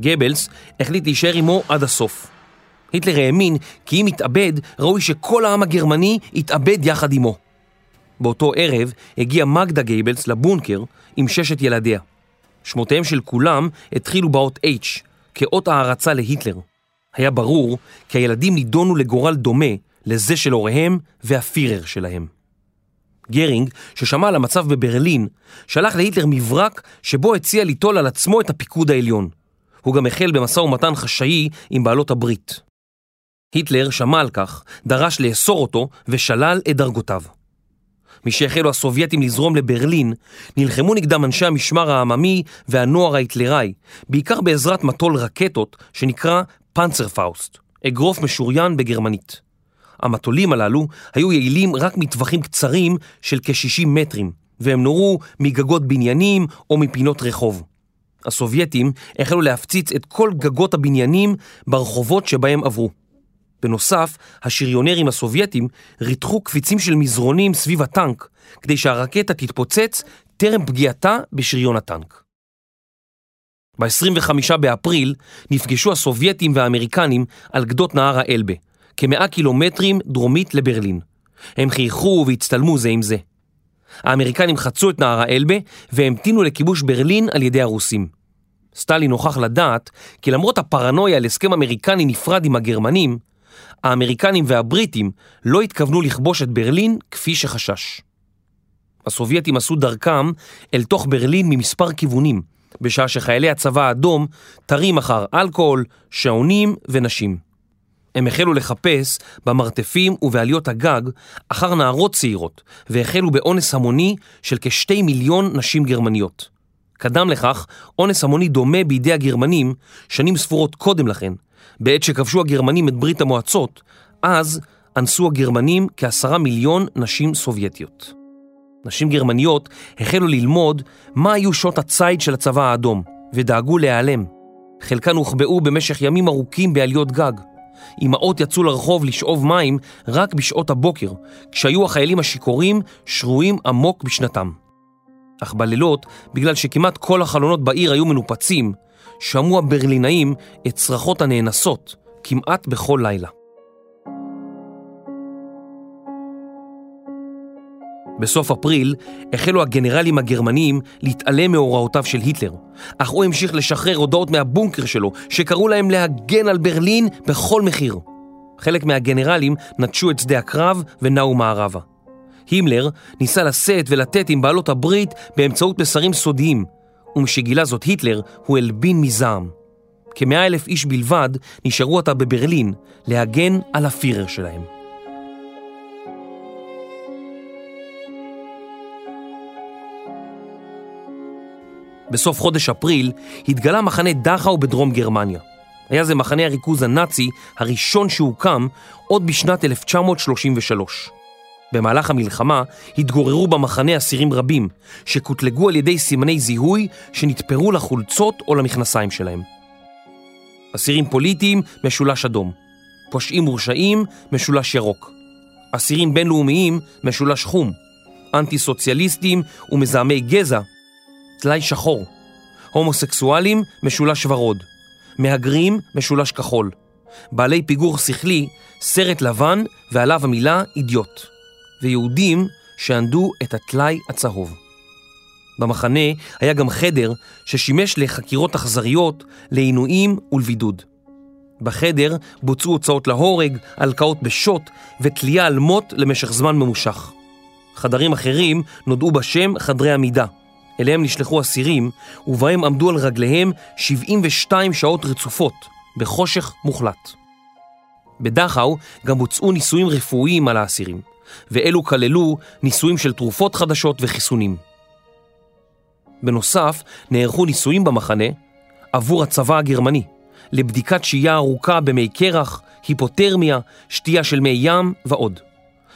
גבלס החליט להישאר עמו עד הסוף. היטלר האמין כי אם יתאבד, ראוי שכל העם הגרמני יתאבד יחד עמו. באותו ערב הגיע מגדה גייבלס לבונקר עם ששת ילדיה. שמותיהם של כולם התחילו באות H, כאות הערצה להיטלר. היה ברור כי הילדים נידונו לגורל דומה לזה של הוריהם והפירר שלהם. גרינג, ששמע על המצב בברלין, שלח להיטלר מברק שבו הציע ליטול על עצמו את הפיקוד העליון. הוא גם החל במשא ומתן חשאי עם בעלות הברית. היטלר שמע על כך, דרש לאסור אותו ושלל את דרגותיו. משהחלו הסובייטים לזרום לברלין, נלחמו נגדם אנשי המשמר העממי והנוער ההיטלראי, בעיקר בעזרת מטול רקטות שנקרא פנצרפאוסט, אגרוף משוריין בגרמנית. המטולים הללו היו יעילים רק מטווחים קצרים של כ-60 מטרים, והם נורו מגגות בניינים או מפינות רחוב. הסובייטים החלו להפציץ את כל גגות הבניינים ברחובות שבהם עברו. בנוסף, השריונרים הסובייטים ריתחו קפיצים של מזרונים סביב הטנק, כדי שהרקטה תתפוצץ טרם פגיעתה בשריון הטנק. ב-25 באפריל נפגשו הסובייטים והאמריקנים על גדות נהר האלבה, כמאה קילומטרים דרומית לברלין. הם חייכו והצטלמו זה עם זה. האמריקנים חצו את נהר האלבה והמתינו לכיבוש ברלין על ידי הרוסים. סטלין נוכח לדעת כי למרות הפרנויה על הסכם אמריקני נפרד עם הגרמנים, האמריקנים והבריטים לא התכוונו לכבוש את ברלין כפי שחשש. הסובייטים עשו דרכם אל תוך ברלין ממספר כיוונים, בשעה שחיילי הצבא האדום תרים אחר אלכוהול, שעונים ונשים. הם החלו לחפש במרתפים ובעליות הגג אחר נערות צעירות, והחלו באונס המוני של כשתי מיליון נשים גרמניות. קדם לכך אונס המוני דומה בידי הגרמנים שנים ספורות קודם לכן, בעת שכבשו הגרמנים את ברית המועצות, אז אנסו הגרמנים כעשרה מיליון נשים סובייטיות. נשים גרמניות החלו ללמוד מה היו שעות הציד של הצבא האדום, ודאגו להיעלם. חלקן הוחבאו במשך ימים ארוכים בעליות גג. אמהות יצאו לרחוב לשאוב מים רק בשעות הבוקר, כשהיו החיילים השיכורים שרויים עמוק בשנתם. אך בלילות, בגלל שכמעט כל החלונות בעיר היו מנופצים, שמעו הברלינאים את צרחות הנאנסות כמעט בכל לילה. בסוף אפריל החלו הגנרלים הגרמנים להתעלם מהוראותיו של היטלר, אך הוא המשיך לשחרר הודעות מהבונקר שלו שקראו להם להגן על ברלין בכל מחיר. חלק מהגנרלים נטשו את שדה הקרב ונעו מערבה. הימלר ניסה לשאת ולתת עם בעלות הברית באמצעות מסרים סודיים, ומשגילה זאת היטלר הוא הלבין מזעם. כמאה אלף איש בלבד נשארו עתה בברלין להגן על הפירר שלהם. בסוף חודש אפריל התגלה מחנה דכאו בדרום גרמניה. היה זה מחנה הריכוז הנאצי הראשון שהוקם עוד בשנת 1933. במהלך המלחמה התגוררו במחנה אסירים רבים, שקוטלגו על ידי סימני זיהוי שנתפרו לחולצות או למכנסיים שלהם. אסירים פוליטיים, משולש אדום. פושעים מורשעים, משולש ירוק. אסירים בינלאומיים, משולש חום. אנטי סוציאליסטים ומזהמי גזע, טלאי שחור. הומוסקסואלים, משולש ורוד. מהגרים, משולש כחול. בעלי פיגור שכלי, סרט לבן ועליו המילה אידיוט. ויהודים שענדו את הטלאי הצהוב. במחנה היה גם חדר ששימש לחקירות אכזריות, לעינויים ולבידוד. בחדר בוצעו הוצאות להורג, הלקאות בשוט ותלייה על מוט למשך זמן ממושך. חדרים אחרים נודעו בשם חדרי עמידה. אליהם נשלחו אסירים, ובהם עמדו על רגליהם 72 שעות רצופות, בחושך מוחלט. בדכאו גם בוצעו ניסויים רפואיים על האסירים, ואלו כללו ניסויים של תרופות חדשות וחיסונים. בנוסף, נערכו ניסויים במחנה עבור הצבא הגרמני, לבדיקת שהייה ארוכה במי קרח, היפותרמיה, שתייה של מי ים ועוד.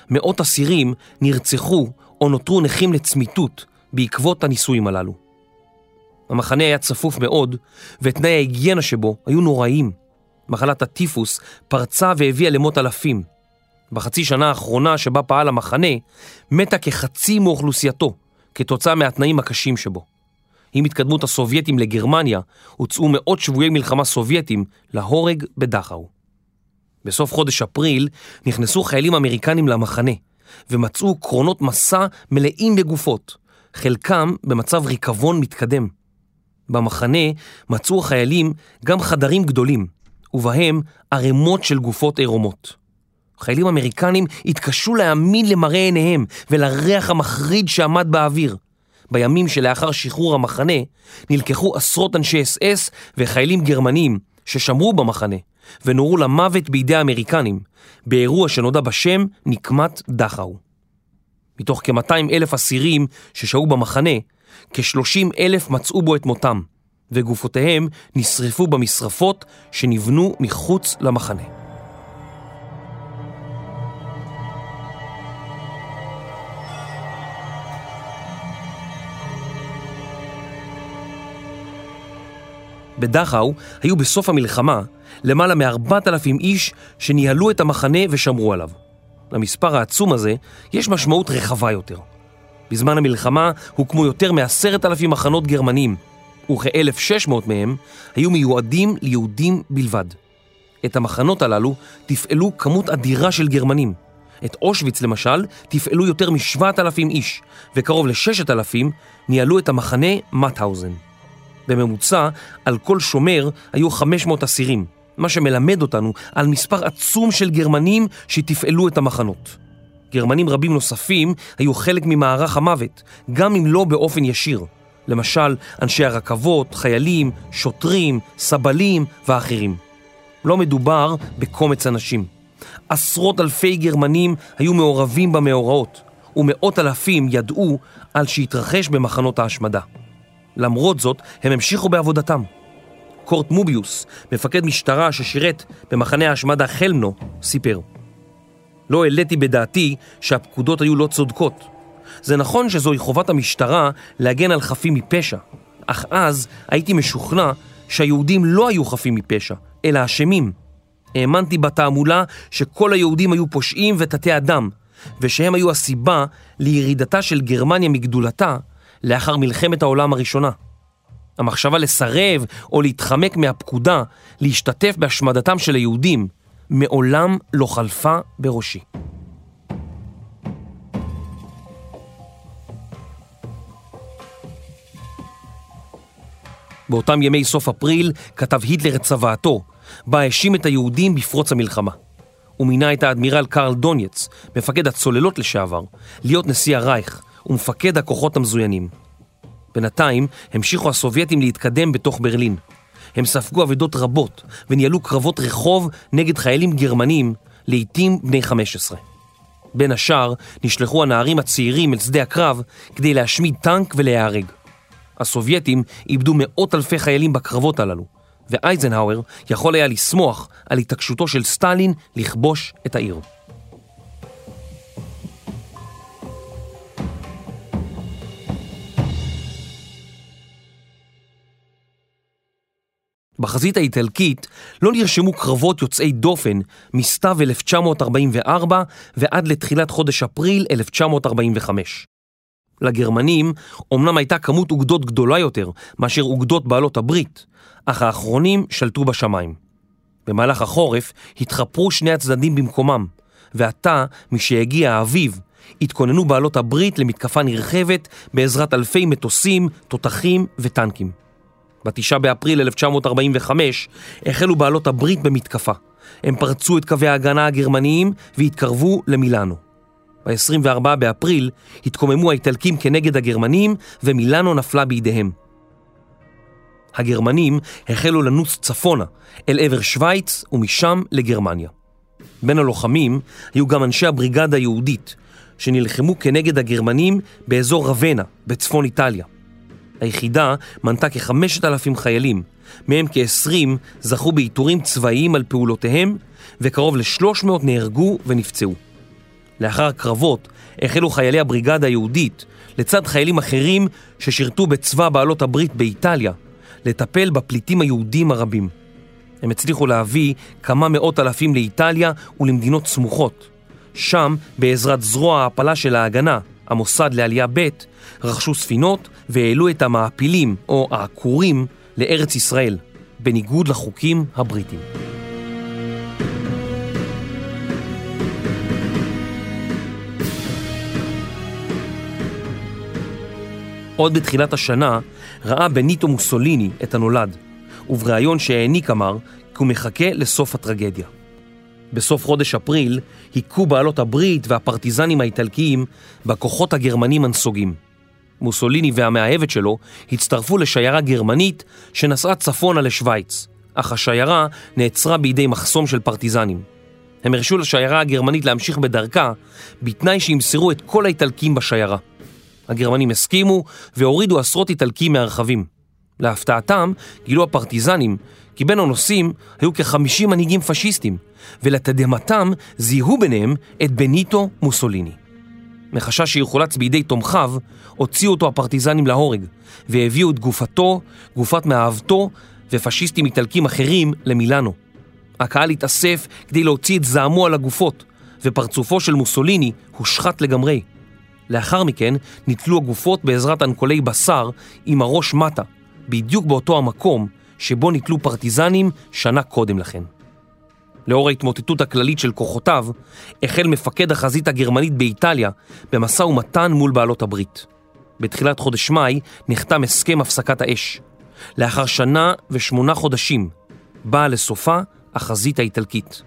מאות אסירים נרצחו או נותרו נכים לצמיתות בעקבות הניסויים הללו. המחנה היה צפוף מאוד, ותנאי ההיגיינה שבו היו נוראיים. מחלת הטיפוס פרצה והביאה למות אלפים. בחצי שנה האחרונה שבה פעל המחנה, מתה כחצי מאוכלוסייתו, כתוצאה מהתנאים הקשים שבו. עם התקדמות הסובייטים לגרמניה, הוצאו מאות שבויי מלחמה סובייטים להורג בדכאו. בסוף חודש אפריל נכנסו חיילים אמריקנים למחנה, ומצאו קרונות מסע מלאים בגופות, חלקם במצב ריקבון מתקדם. במחנה מצאו החיילים גם חדרים גדולים, ובהם ערימות של גופות עירומות. חיילים אמריקנים התקשו להאמין למראה עיניהם ולריח המחריד שעמד באוויר. בימים שלאחר שחרור המחנה נלקחו עשרות אנשי אס אס וחיילים גרמנים ששמרו במחנה ונורו למוות בידי האמריקנים באירוע שנודע בשם נקמת דכאו. מתוך כ-200 אלף אסירים ששהו במחנה, כ-30 אלף מצאו בו את מותם, וגופותיהם נשרפו במשרפות שנבנו מחוץ למחנה. בדכאו היו בסוף המלחמה למעלה מ-4,000 איש שניהלו את המחנה ושמרו עליו. למספר העצום הזה יש משמעות רחבה יותר. בזמן המלחמה הוקמו יותר מ-10,000 מחנות גרמנים, וכ-1,600 מהם היו מיועדים ליהודים בלבד. את המחנות הללו תפעלו כמות אדירה של גרמנים. את אושוויץ למשל תפעלו יותר מ-7,000 איש, וקרוב ל-6,000 ניהלו את המחנה מטהאוזן. בממוצע, על כל שומר היו 500 אסירים, מה שמלמד אותנו על מספר עצום של גרמנים שתפעלו את המחנות. גרמנים רבים נוספים היו חלק ממערך המוות, גם אם לא באופן ישיר. למשל, אנשי הרכבות, חיילים, שוטרים, סבלים ואחרים. לא מדובר בקומץ אנשים. עשרות אלפי גרמנים היו מעורבים במאורעות, ומאות אלפים ידעו על שהתרחש במחנות ההשמדה. למרות זאת, הם המשיכו בעבודתם. קורט מוביוס, מפקד משטרה ששירת במחנה ההשמדה חלמנו, סיפר: לא העליתי בדעתי שהפקודות היו לא צודקות. זה נכון שזוהי חובת המשטרה להגן על חפים מפשע, אך אז הייתי משוכנע שהיהודים לא היו חפים מפשע, אלא אשמים. האמנתי בתעמולה שכל היהודים היו פושעים ותתי אדם, ושהם היו הסיבה לירידתה של גרמניה מגדולתה לאחר מלחמת העולם הראשונה. המחשבה לסרב או להתחמק מהפקודה להשתתף בהשמדתם של היהודים מעולם לא חלפה בראשי. באותם ימי סוף אפריל כתב היטלר את צוואתו, בה האשים את היהודים בפרוץ המלחמה. הוא מינה את האדמירל קרל דונייץ, מפקד הצוללות לשעבר, להיות נשיא הרייך ומפקד הכוחות המזוינים. בינתיים המשיכו הסובייטים להתקדם בתוך ברלין. הם ספגו אבדות רבות וניהלו קרבות רחוב נגד חיילים גרמנים, לעיתים בני 15. בין השאר נשלחו הנערים הצעירים אל שדה הקרב כדי להשמיד טנק ולהיהרג. הסובייטים איבדו מאות אלפי חיילים בקרבות הללו, ואייזנהאואר יכול היה לשמוח על התעקשותו של סטלין לכבוש את העיר. בחזית האיטלקית לא נרשמו קרבות יוצאי דופן מסתיו 1944 ועד לתחילת חודש אפריל 1945. לגרמנים אומנם הייתה כמות אוגדות גדולה יותר מאשר אוגדות בעלות הברית, אך האחרונים שלטו בשמיים. במהלך החורף התחפרו שני הצדדים במקומם, ועתה, משהגיע האביב, התכוננו בעלות הברית למתקפה נרחבת בעזרת אלפי מטוסים, תותחים וטנקים. בתשעה באפריל 1945 החלו בעלות הברית במתקפה. הם פרצו את קווי ההגנה הגרמניים והתקרבו למילאנו. ב-24 באפריל התקוממו האיטלקים כנגד הגרמנים ומילאנו נפלה בידיהם. הגרמנים החלו לנוץ צפונה אל עבר שווייץ ומשם לגרמניה. בין הלוחמים היו גם אנשי הבריגדה היהודית שנלחמו כנגד הגרמנים באזור רבנה בצפון איטליה. היחידה מנתה כחמשת אלפים חיילים, מהם כ-20 זכו בעיטורים צבאיים על פעולותיהם וקרוב ל-300 נהרגו ונפצעו. לאחר הקרבות החלו חיילי הבריגדה היהודית, לצד חיילים אחרים ששירתו בצבא בעלות הברית באיטליה, לטפל בפליטים היהודים הרבים. הם הצליחו להביא כמה מאות אלפים לאיטליה ולמדינות סמוכות. שם, בעזרת זרוע ההעפלה של ההגנה, המוסד לעלייה ב', רכשו ספינות והעלו את המעפילים, או העקורים, לארץ ישראל, בניגוד לחוקים הבריטים. עוד בתחילת השנה ראה בניטו מוסוליני את הנולד, ובריאיון שהעניק אמר כי הוא מחכה לסוף הטרגדיה. בסוף חודש אפריל היכו בעלות הברית והפרטיזנים האיטלקיים בכוחות הגרמנים הנסוגים. מוסוליני והמאהבת שלו הצטרפו לשיירה גרמנית שנסעה צפונה לשוויץ, אך השיירה נעצרה בידי מחסום של פרטיזנים. הם הרשו לשיירה הגרמנית להמשיך בדרכה, בתנאי שימסרו את כל האיטלקים בשיירה. הגרמנים הסכימו והורידו עשרות איטלקים מהרכבים. להפתעתם, גילו הפרטיזנים כי בין הנוסעים היו כ-50 מנהיגים פשיסטים, ולתדהמתם זיהו ביניהם את בניטו מוסוליני. מחשש שיחולץ בידי תומכיו, הוציאו אותו הפרטיזנים להורג, והביאו את גופתו, גופת מאהבתו ופשיסטים איטלקים אחרים למילאנו. הקהל התאסף כדי להוציא את זעמו על הגופות, ופרצופו של מוסוליני הושחת לגמרי. לאחר מכן נתלו הגופות בעזרת אנקולי בשר עם הראש מטה, בדיוק באותו המקום שבו נתלו פרטיזנים שנה קודם לכן. לאור ההתמוטטות הכללית של כוחותיו, החל מפקד החזית הגרמנית באיטליה במשא ומתן מול בעלות הברית. בתחילת חודש מאי נחתם הסכם הפסקת האש. לאחר שנה ושמונה חודשים באה לסופה החזית האיטלקית.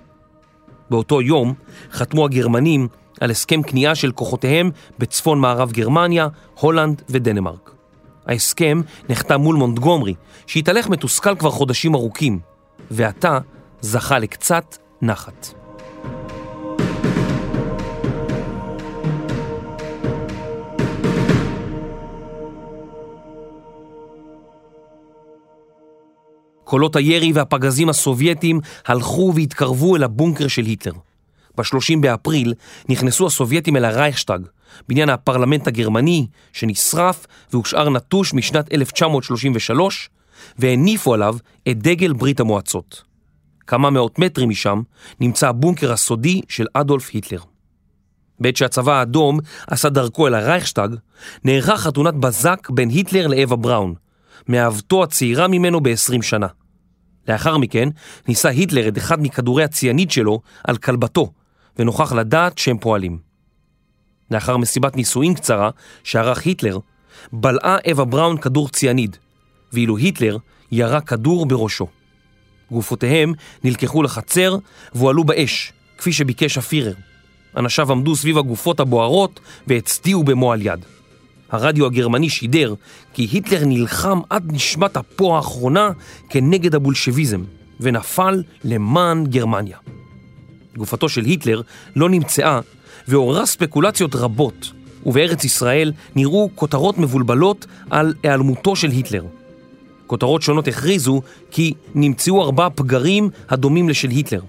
באותו יום חתמו הגרמנים על הסכם כניעה של כוחותיהם בצפון מערב גרמניה, הולנד ודנמרק. ההסכם נחתם מול מונטגומרי, שהתהלך מתוסכל כבר חודשים ארוכים, ועתה זכה לקצת נחת. קולות הירי והפגזים הסובייטים הלכו והתקרבו אל הבונקר של היטלר. ב-30 באפריל נכנסו הסובייטים אל הרייכשטאג, בניין הפרלמנט הגרמני, שנשרף והושאר נטוש משנת 1933, והניפו עליו את דגל ברית המועצות. כמה מאות מטרים משם נמצא הבונקר הסודי של אדולף היטלר. בעת שהצבא האדום עשה דרכו אל הרייכשטאג, נערכה חתונת בזק בין היטלר לאווה בראון, מאהבתו הצעירה ממנו ב-20 שנה. לאחר מכן ניסה היטלר את אחד מכדורי הציאנית שלו על כלבתו, ונוכח לדעת שהם פועלים. לאחר מסיבת נישואין קצרה שערך היטלר, בלעה אווה בראון כדור ציאניד, ואילו היטלר ירה כדור בראשו. גופותיהם נלקחו לחצר והועלו באש, כפי שביקש הפירר. אנשיו עמדו סביב הגופות הבוערות והצדיעו במועל יד. הרדיו הגרמני שידר כי היטלר נלחם עד נשמת אפו האחרונה כנגד הבולשביזם, ונפל למען גרמניה. גופתו של היטלר לא נמצאה ועוררה ספקולציות רבות, ובארץ ישראל נראו כותרות מבולבלות על היעלמותו של היטלר. כותרות שונות הכריזו כי נמצאו ארבעה פגרים הדומים לשל היטלר.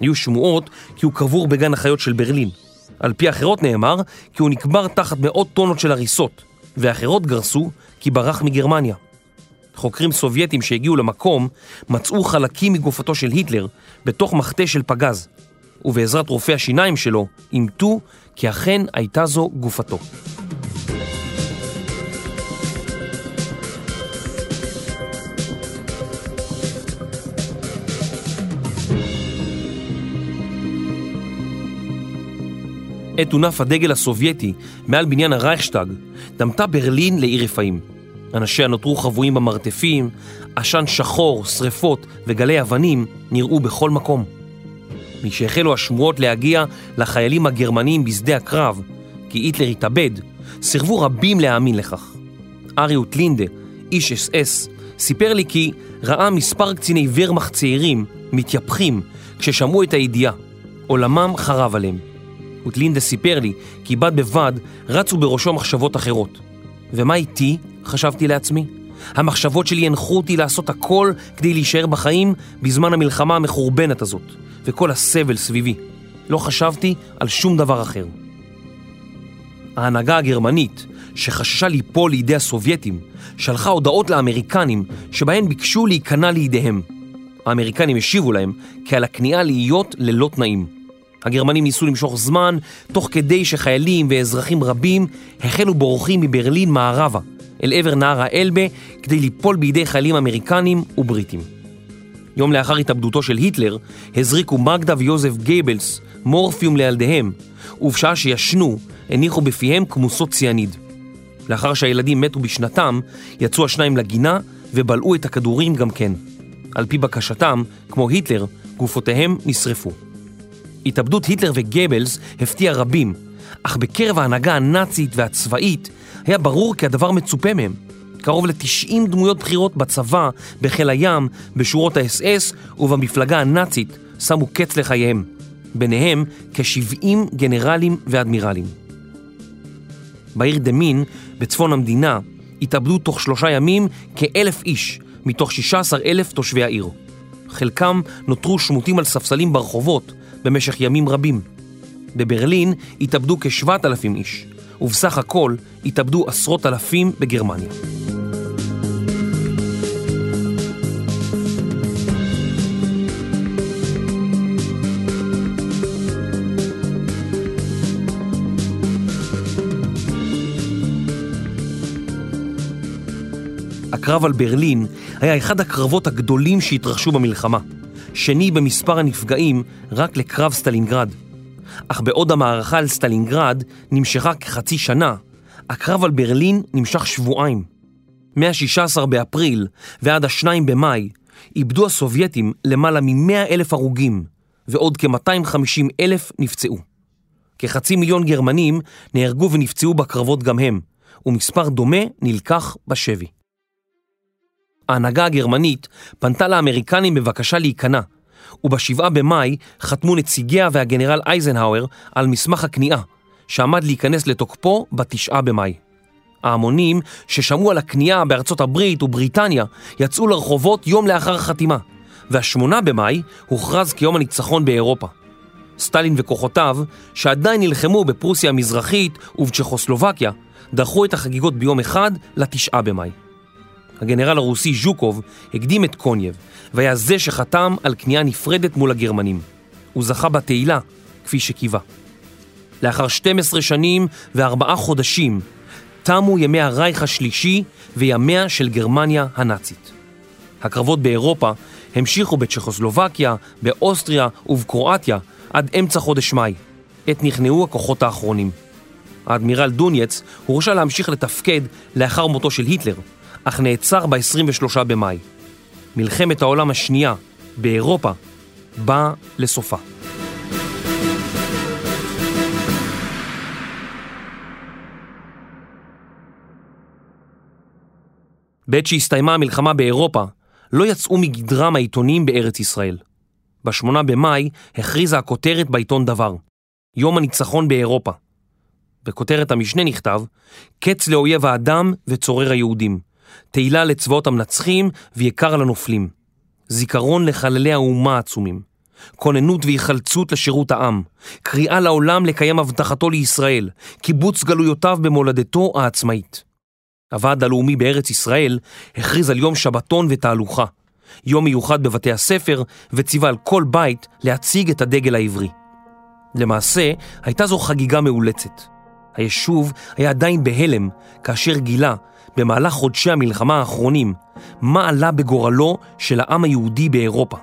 היו שמועות כי הוא קבור בגן החיות של ברלין. על פי אחרות נאמר כי הוא נקבר תחת מאות טונות של הריסות, ואחרות גרסו כי ברח מגרמניה. חוקרים סובייטים שהגיעו למקום מצאו חלקים מגופתו של היטלר בתוך מחטה של פגז, ובעזרת רופאי השיניים שלו אימתו כי אכן הייתה זו גופתו. עת הונף הדגל הסובייטי מעל בניין הרייכשטאג, דמתה ברלין לעיר רפאים. אנשיה נותרו חבויים במרתפים, עשן שחור, שריפות וגלי אבנים נראו בכל מקום. משהחלו השמועות להגיע לחיילים הגרמנים בשדה הקרב, כי היטלר התאבד, סירבו רבים להאמין לכך. אריוט לינדה, איש אס אס, סיפר לי כי ראה מספר קציני ורמאכט צעירים מתייפחים כששמעו את הידיעה. עולמם חרב עליהם. וטלינדה סיפר לי כי בד בבד רצו בראשו מחשבות אחרות. ומה איתי? חשבתי לעצמי. המחשבות שלי הנחו אותי לעשות הכל כדי להישאר בחיים בזמן המלחמה המחורבנת הזאת, וכל הסבל סביבי. לא חשבתי על שום דבר אחר. ההנהגה הגרמנית, שחששה ליפול לידי הסובייטים, שלחה הודעות לאמריקנים שבהן ביקשו להיכנע לידיהם. האמריקנים השיבו להם כי על הכניעה להיות ללא תנאים. הגרמנים ניסו למשוך זמן, תוך כדי שחיילים ואזרחים רבים החלו בורחים מברלין מערבה, אל עבר נהר האלבה, כדי ליפול בידי חיילים אמריקנים ובריטים. יום לאחר התאבדותו של היטלר, הזריקו מגדה ויוזף גייבלס מורפיום לילדיהם, ובשעה שישנו, הניחו בפיהם כמוסות ציאניד. לאחר שהילדים מתו בשנתם, יצאו השניים לגינה ובלעו את הכדורים גם כן. על פי בקשתם, כמו היטלר, גופותיהם נשרפו. התאבדות היטלר וגבלס הפתיע רבים, אך בקרב ההנהגה הנאצית והצבאית היה ברור כי הדבר מצופה מהם. קרוב ל-90 דמויות בכירות בצבא, בחיל הים, בשורות האס-אס ובמפלגה הנאצית שמו קץ לחייהם. ביניהם כ-70 גנרלים ואדמירלים. בעיר דמין, בצפון המדינה, התאבדו תוך שלושה ימים כאלף איש, מתוך 16 אלף תושבי העיר. חלקם נותרו שמוטים על ספסלים ברחובות במשך ימים רבים. בברלין התאבדו כשבעת אלפים איש, ובסך הכל התאבדו עשרות אלפים בגרמניה. הקרב על ברלין היה אחד הקרבות הגדולים שהתרחשו במלחמה. שני במספר הנפגעים רק לקרב סטלינגרד. אך בעוד המערכה על סטלינגרד נמשכה כחצי שנה, הקרב על ברלין נמשך שבועיים. מה-16 באפריל ועד ה-2 במאי איבדו הסובייטים למעלה מ-100 אלף הרוגים ועוד כ-250 אלף נפצעו. כחצי מיליון גרמנים נהרגו ונפצעו בקרבות גם הם, ומספר דומה נלקח בשבי. ההנהגה הגרמנית פנתה לאמריקנים בבקשה להיכנע, ובשבעה במאי חתמו נציגיה והגנרל אייזנהאואר על מסמך הכניעה, שעמד להיכנס לתוקפו בתשעה במאי. ההמונים ששמעו על הכניעה בארצות הברית ובריטניה יצאו לרחובות יום לאחר החתימה, והשמונה במאי הוכרז כיום הניצחון באירופה. סטלין וכוחותיו, שעדיין נלחמו בפרוסיה המזרחית ובצ'כוסלובקיה, דחו את החגיגות ביום אחד לתשעה במאי. הגנרל הרוסי ז'וקוב הקדים את קונייב, והיה זה שחתם על כניעה נפרדת מול הגרמנים. הוא זכה בתהילה, כפי שקיווה. לאחר 12 שנים וארבעה חודשים, תמו ימי הרייך השלישי וימיה של גרמניה הנאצית. הקרבות באירופה המשיכו בצ'כוסלובקיה, באוסטריה ובקרואטיה עד אמצע חודש מאי, עת נכנעו הכוחות האחרונים. האדמירל דונייץ הורשה להמשיך לתפקד לאחר מותו של היטלר, אך נעצר ב-23 במאי. מלחמת העולם השנייה באירופה באה לסופה. בעת שהסתיימה המלחמה באירופה, לא יצאו מגדרם העיתונים בארץ ישראל. ב-8 במאי הכריזה הכותרת בעיתון דבר, יום הניצחון באירופה. בכותרת המשנה נכתב, קץ לאויב האדם וצורר היהודים, תהילה לצבאות המנצחים ויקר לנופלים, זיכרון לחללי האומה העצומים, כוננות והיחלצות לשירות העם, קריאה לעולם לקיים הבטחתו לישראל, קיבוץ גלויותיו במולדתו העצמאית. הוועד הלאומי בארץ ישראל הכריז על יום שבתון ותהלוכה, יום מיוחד בבתי הספר וציווה על כל בית להציג את הדגל העברי. למעשה, הייתה זו חגיגה מאולצת. היישוב היה עדיין בהלם כאשר גילה, במהלך חודשי המלחמה האחרונים, מה עלה בגורלו של העם היהודי באירופה.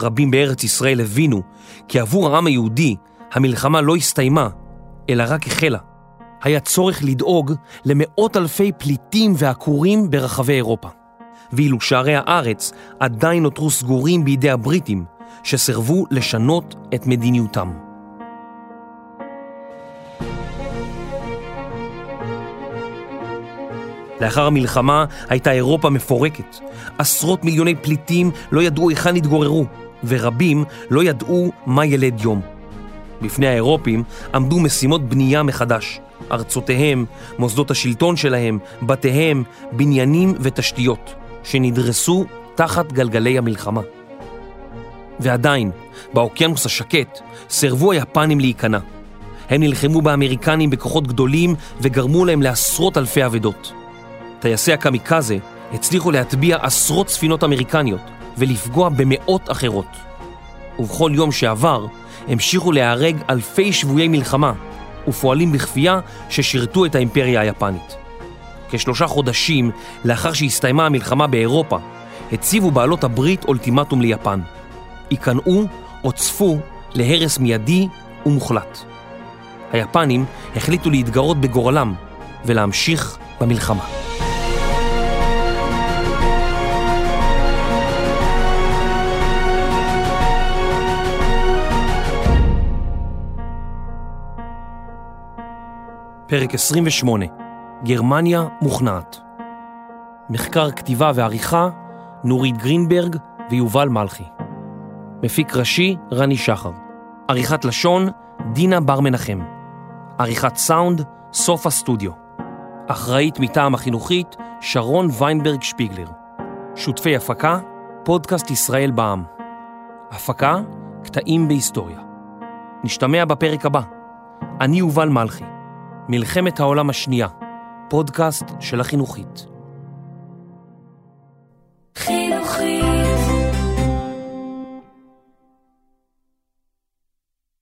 רבים בארץ ישראל הבינו כי עבור העם היהודי המלחמה לא הסתיימה, אלא רק החלה. היה צורך לדאוג למאות אלפי פליטים ועקורים ברחבי אירופה. ואילו שערי הארץ עדיין נותרו סגורים בידי הבריטים, שסרבו לשנות את מדיניותם. לאחר המלחמה הייתה אירופה מפורקת. עשרות מיליוני פליטים לא ידעו היכן התגוררו, ורבים לא ידעו מה ילד יום. בפני האירופים עמדו משימות בנייה מחדש. ארצותיהם, מוסדות השלטון שלהם, בתיהם, בניינים ותשתיות, שנדרסו תחת גלגלי המלחמה. ועדיין, באוקיינוס השקט, סרבו היפנים להיכנע. הם נלחמו באמריקנים בכוחות גדולים וגרמו להם לעשרות אלפי אבדות. טייסי הקמיקזה הצליחו להטביע עשרות ספינות אמריקניות ולפגוע במאות אחרות. ובכל יום שעבר המשיכו להיהרג אלפי שבויי מלחמה ופועלים בכפייה ששירתו את האימפריה היפנית. כשלושה חודשים לאחר שהסתיימה המלחמה באירופה, הציבו בעלות הברית אולטימטום ליפן. ייכנעו או צפו להרס מיידי ומוחלט. היפנים החליטו להתגרות בגורלם ולהמשיך במלחמה. פרק 28, גרמניה מוכנעת. מחקר כתיבה ועריכה, נורית גרינברג ויובל מלכי. מפיק ראשי, רני שחר. עריכת לשון, דינה בר מנחם. עריכת סאונד, סוף הסטודיו. אחראית מטעם החינוכית, שרון ויינברג שפיגלר. שותפי הפקה, פודקאסט ישראל בע"מ. הפקה, קטעים בהיסטוריה. נשתמע בפרק הבא. אני יובל מלכי. מלחמת העולם השנייה, פודקאסט של החינוכית. חי...